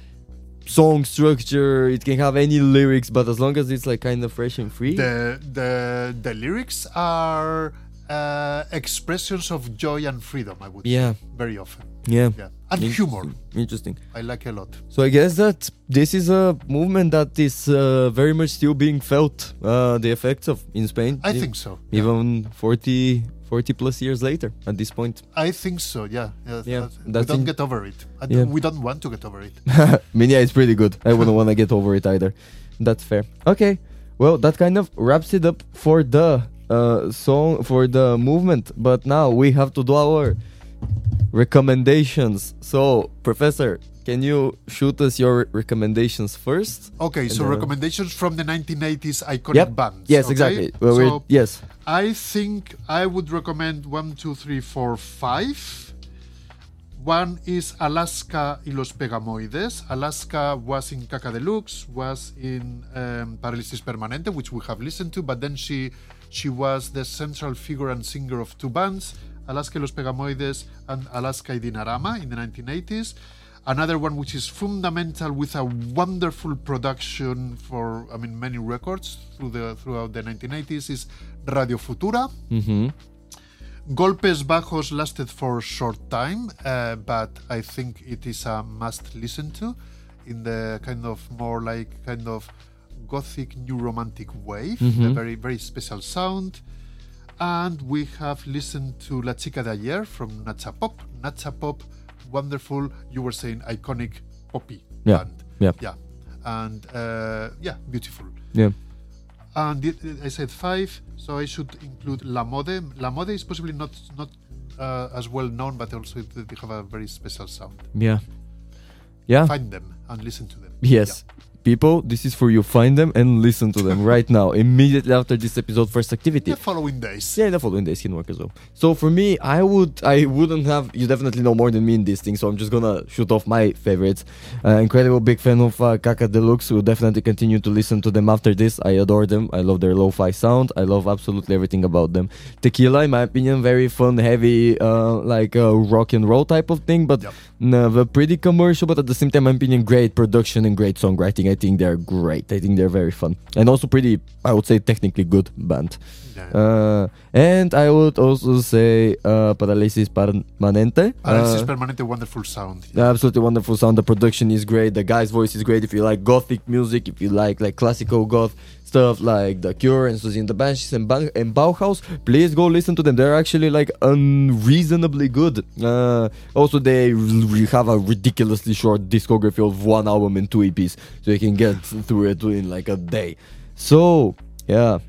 song structure. It can have any lyrics, but as long as it's like kind of fresh and free.
The the the lyrics are uh, expressions of joy and freedom. I would
Yeah.
say very often.
Yeah.
Yeah, and
Interesting.
humor.
Interesting.
I like a lot.
So I guess that this is a movement that is uh, very much still being felt. Uh, the effects of in Spain.
I think so. Yeah.
even 40, 40 plus years later. At this point,
I think so. Yeah. Yeah.
Yeah,
we don't get over it.
Yeah.
We don't want to get over it.
I mean, yeah, it's pretty good. I wouldn't want to get over it either. That's fair. Okay, well, that kind of wraps it up for the uh, song for the movement. But now we have to do our recommendations. So, Professor, can you shoot us your recommendations first?
Okay, so recommendations from the 1980s iconic
Yep.
bands.
Yes,
okay?
exactly. Well,
so
yes.
I think I would recommend one, two, three, four, five. One is Alaska y los Pegamoides. Alaska was in Kaka de Luxe, was in um, Parálisis Permanente, which we have listened to, but then she she was the central figure and singer of two bands, Alaska los Pegamoides and Alaska y Dinarama in the 1980s. Another one which is fundamental with a wonderful production for I mean many records through the throughout the 1980s is Radio Futura.
Mm-hmm.
Golpes Bajos lasted for a short time, uh, but I think it is a must listen to in the kind of more like kind of gothic new romantic wave, a very very special sound. And we have listened to La Chica de Ayer from Nacha Pop. Nacha Pop, wonderful. You were saying iconic poppy
Yeah,
band.
yeah.
yeah, and uh, yeah, beautiful.
Yeah.
And it, I said five, so I should include La Mode. La Mode is possibly not not uh, as well known, but also they they have a very special sound.
Yeah. Yeah.
Find them and listen to them.
Yes. People, this is for you. Find them and listen to them right now, immediately after this episode first activity.
The following days.
Yeah, the following days can work as well. So for me, I would, I wouldn't have. You definitely know more than me in this thing, so I'm just gonna shoot off my favorites. Uh, incredible big fan of uh, Kaka de Luxe. Will definitely continue to listen to them after this. I adore them. I love their lo-fi sound. I love absolutely everything about them. Tequila, in my opinion, very fun, heavy, uh, like uh, rock and roll type of thing, but
Yep.
pretty commercial. But at the same time, in my opinion, great production and great songwriting. I think they're great. I think they're very fun and also pretty. I would say technically good band.
Yeah.
Uh, and I would also say uh, Parálisis Permanente.
Parálisis
Uh,
Permanente, wonderful sound.
absolutely wonderful sound. The production is great. The guy's voice is great. If you like gothic music, if you like like classical goth stuff like The Cure and Siouxsie and the Banshees and, Ban- and Bauhaus, please go listen to them. They're actually like unreasonably good. Uh, also, they r- have a ridiculously short discography of one album and two EPs, so you can get through it in like a day. So yeah.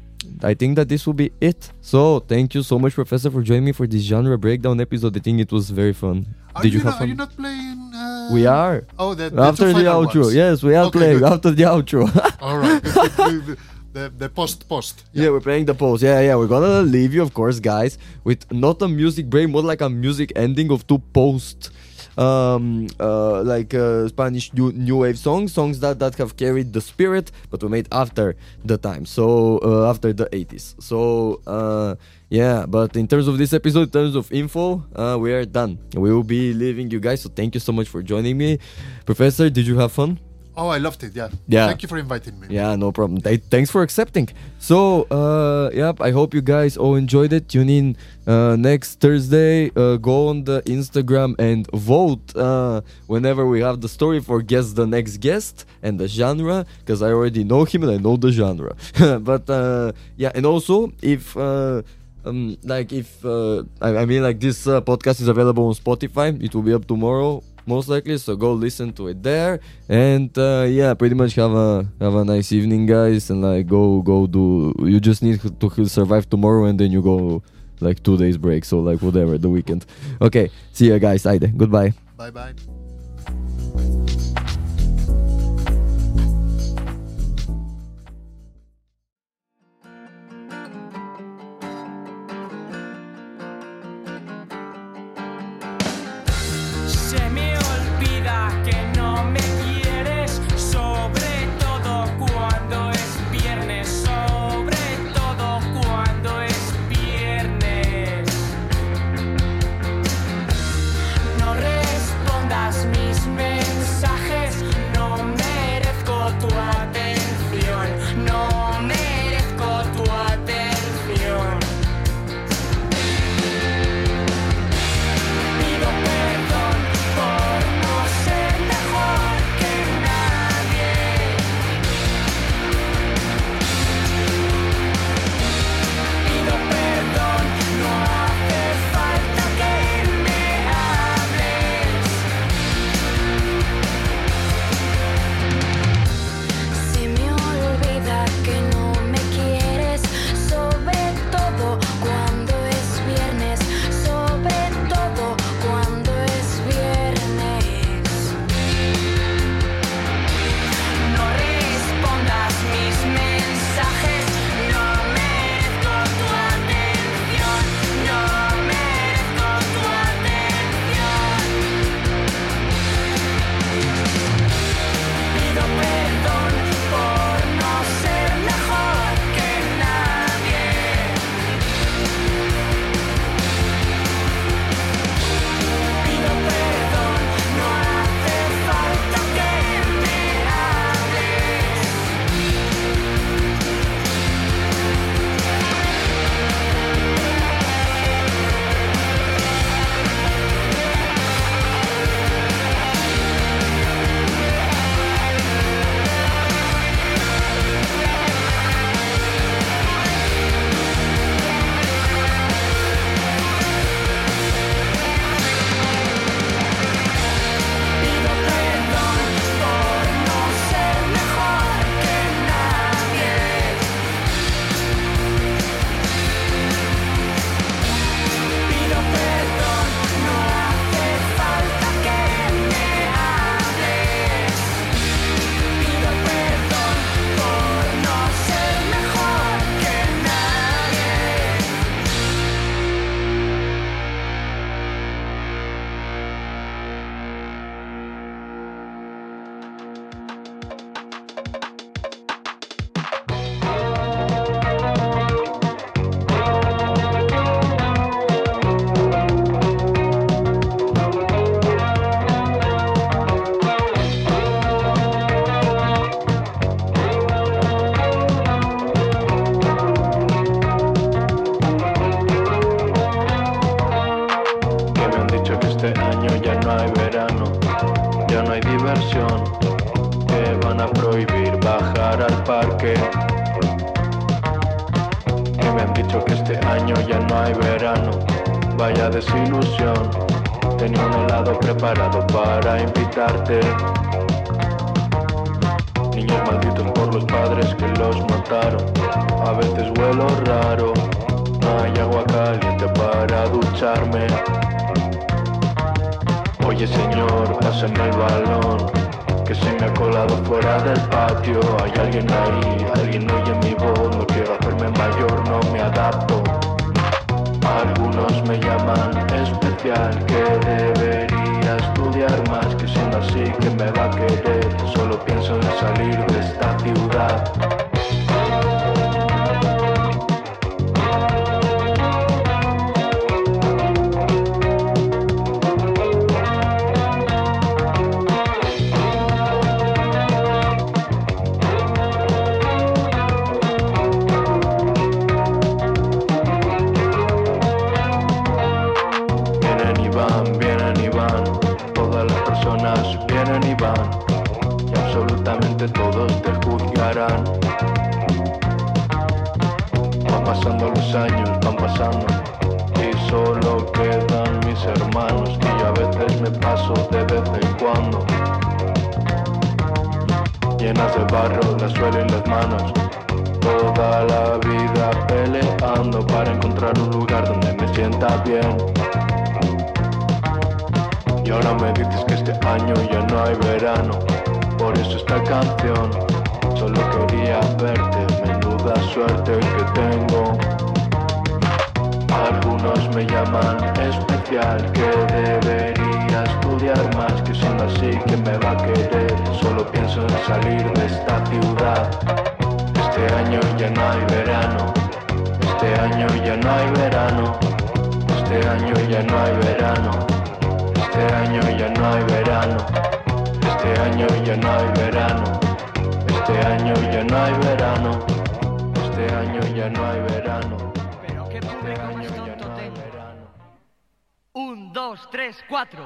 I think that this will be it. So, thank you so much, Professor, for joining me for this genre breakdown episode. I think it was very fun.
Are
Did you,
you,
have
not,
fun?
Are you not playing? Uh,
We are.
Oh, the, the
after the outro.
ones.
Yes, we are
Okay,
playing
good.
after the outro.
All right. The, the, post post.
yeah. we're playing the post. Yeah, yeah. We're gonna leave you, of course, guys, with not a music break, more like a music ending of two post. Um, uh, like uh, Spanish new, new wave songs, songs that, that have carried the spirit, but were made after the time, so uh, after the 80s. So, uh, yeah, but in terms of this episode, in terms of info, uh, we are done. We will be leaving you guys, so thank you so much for joining me. Professor, did you have fun?
Oh, I loved it. Yeah.
Yeah.
Thank you for inviting me.
Yeah, no problem. Th- thanks for accepting. So, uh, yep, I hope you guys all enjoyed it. Tune in uh, next Thursday. Uh, go on the Instagram and vote uh, whenever we have the story for guess the next guest and the genre, because I already know him and I know the genre. but uh, yeah, and also if. Uh, um, like if uh, I, I mean like this uh, podcast is available on Spotify, it will be up tomorrow most likely. So go listen to it there, and uh, yeah, pretty much have a have a nice evening, guys, and like go go do. You just need to survive tomorrow, and then you go like two days break. So like whatever the weekend. Okay, see you guys. Aide. Goodbye.
Bye bye.
Bien. Y ahora me dices que este año ya no hay verano. Por eso esta canción Solo quería verte. Menuda suerte que tengo. Algunos me llaman especial Que debería estudiar más Que siendo así que me va a querer Solo pienso en salir de esta ciudad. Este año ya no hay verano. Este año ya no hay verano Este año ya no hay verano este año ya no hay verano. Este año ya no hay verano. Este año ya no hay verano. Este año ya no hay verano.
Pero qué
Este
público
año
más
ya
tonto
no hay
tengo.
verano.
Un, dos, tres, cuatro.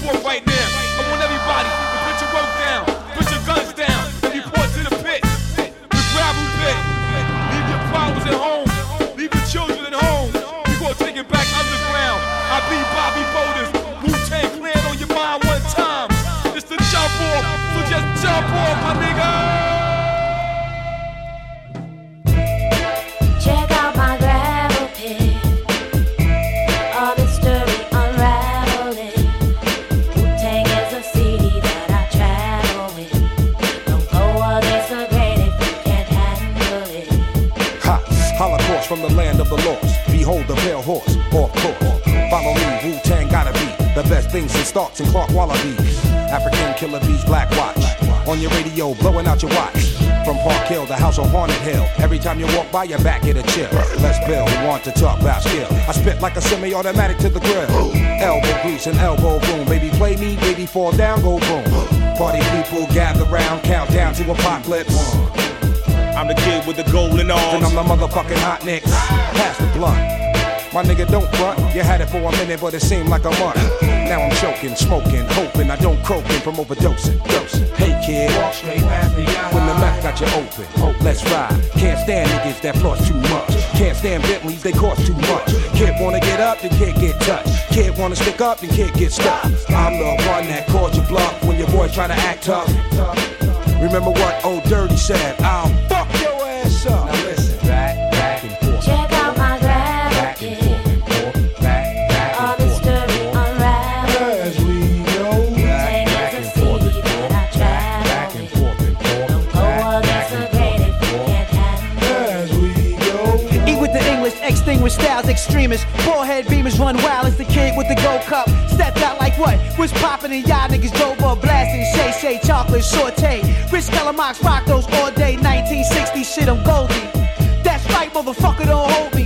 Jump off right now. I want everybody to put your work down, put your guns down, and report to the pit. The gravel pit. Leave your problems at home. Leave your children at home. We gonna take it back underground. I be Bobby Boulders. Wu-Tang Clan on your mind one time. It's the jump off. So just jump off, my nigga.
From the land of the lost. Behold the pale horse, off course. Follow me, Wu Tang gotta be the best things in Starks and Clark Wallabees. African killer bees, black watch. On your radio, blowing out your watch. From Park Hill, the house on Haunted Hill. Every time you walk by, your back get a chill. Let's build, want to talk about skill. I spit like a semi-automatic to the grill. Elbow grease and elbow boom. Baby, play me, baby, fall down, go boom. Party people gather round, count down to apocalypse.
I'm the kid with the golden arms.
Then I'm the motherfucking hot nicks. Pass the blunt. My nigga, don't front. You had it for a minute, but it seemed like a month. Now I'm choking, smoking, hoping I don't croaking from overdosing. Dosing. Hey kid, walk straight past the When the mouth got you open, oh, let's ride. Can't stand niggas that floss too much. Can't stand Bentleys, they cost too much. Kid wanna get up, then kid get touched. Kid wanna stick up, then kid get stuck. I'm the one that called you bluff when your boy try to act tough. Remember what old Dirty said? I'll fuck up. Now listen, back, back and forth.
Check out my gravel
Back and
pit.
forth and forth. Back, back
All
and
this
forth.
story unraveling.
As we go.
Wu-Tang
Back and forth and forth. Back, back and forth and forth.
Don't go
Back,
against
back
the
and
grain
forth
if you
and
can't handle.
As we go.
Eat with the English, extinguish styles, extremists. Forehead beamers run wild as the kid with the gold cup. Stepped out like what? What's poppin' and y'all niggas drove up blasting Shay Shay chocolate saute. Rich Kellamox rock those all day. 1960 shit, I'm Goldie. That's right, motherfucker, don't hold me.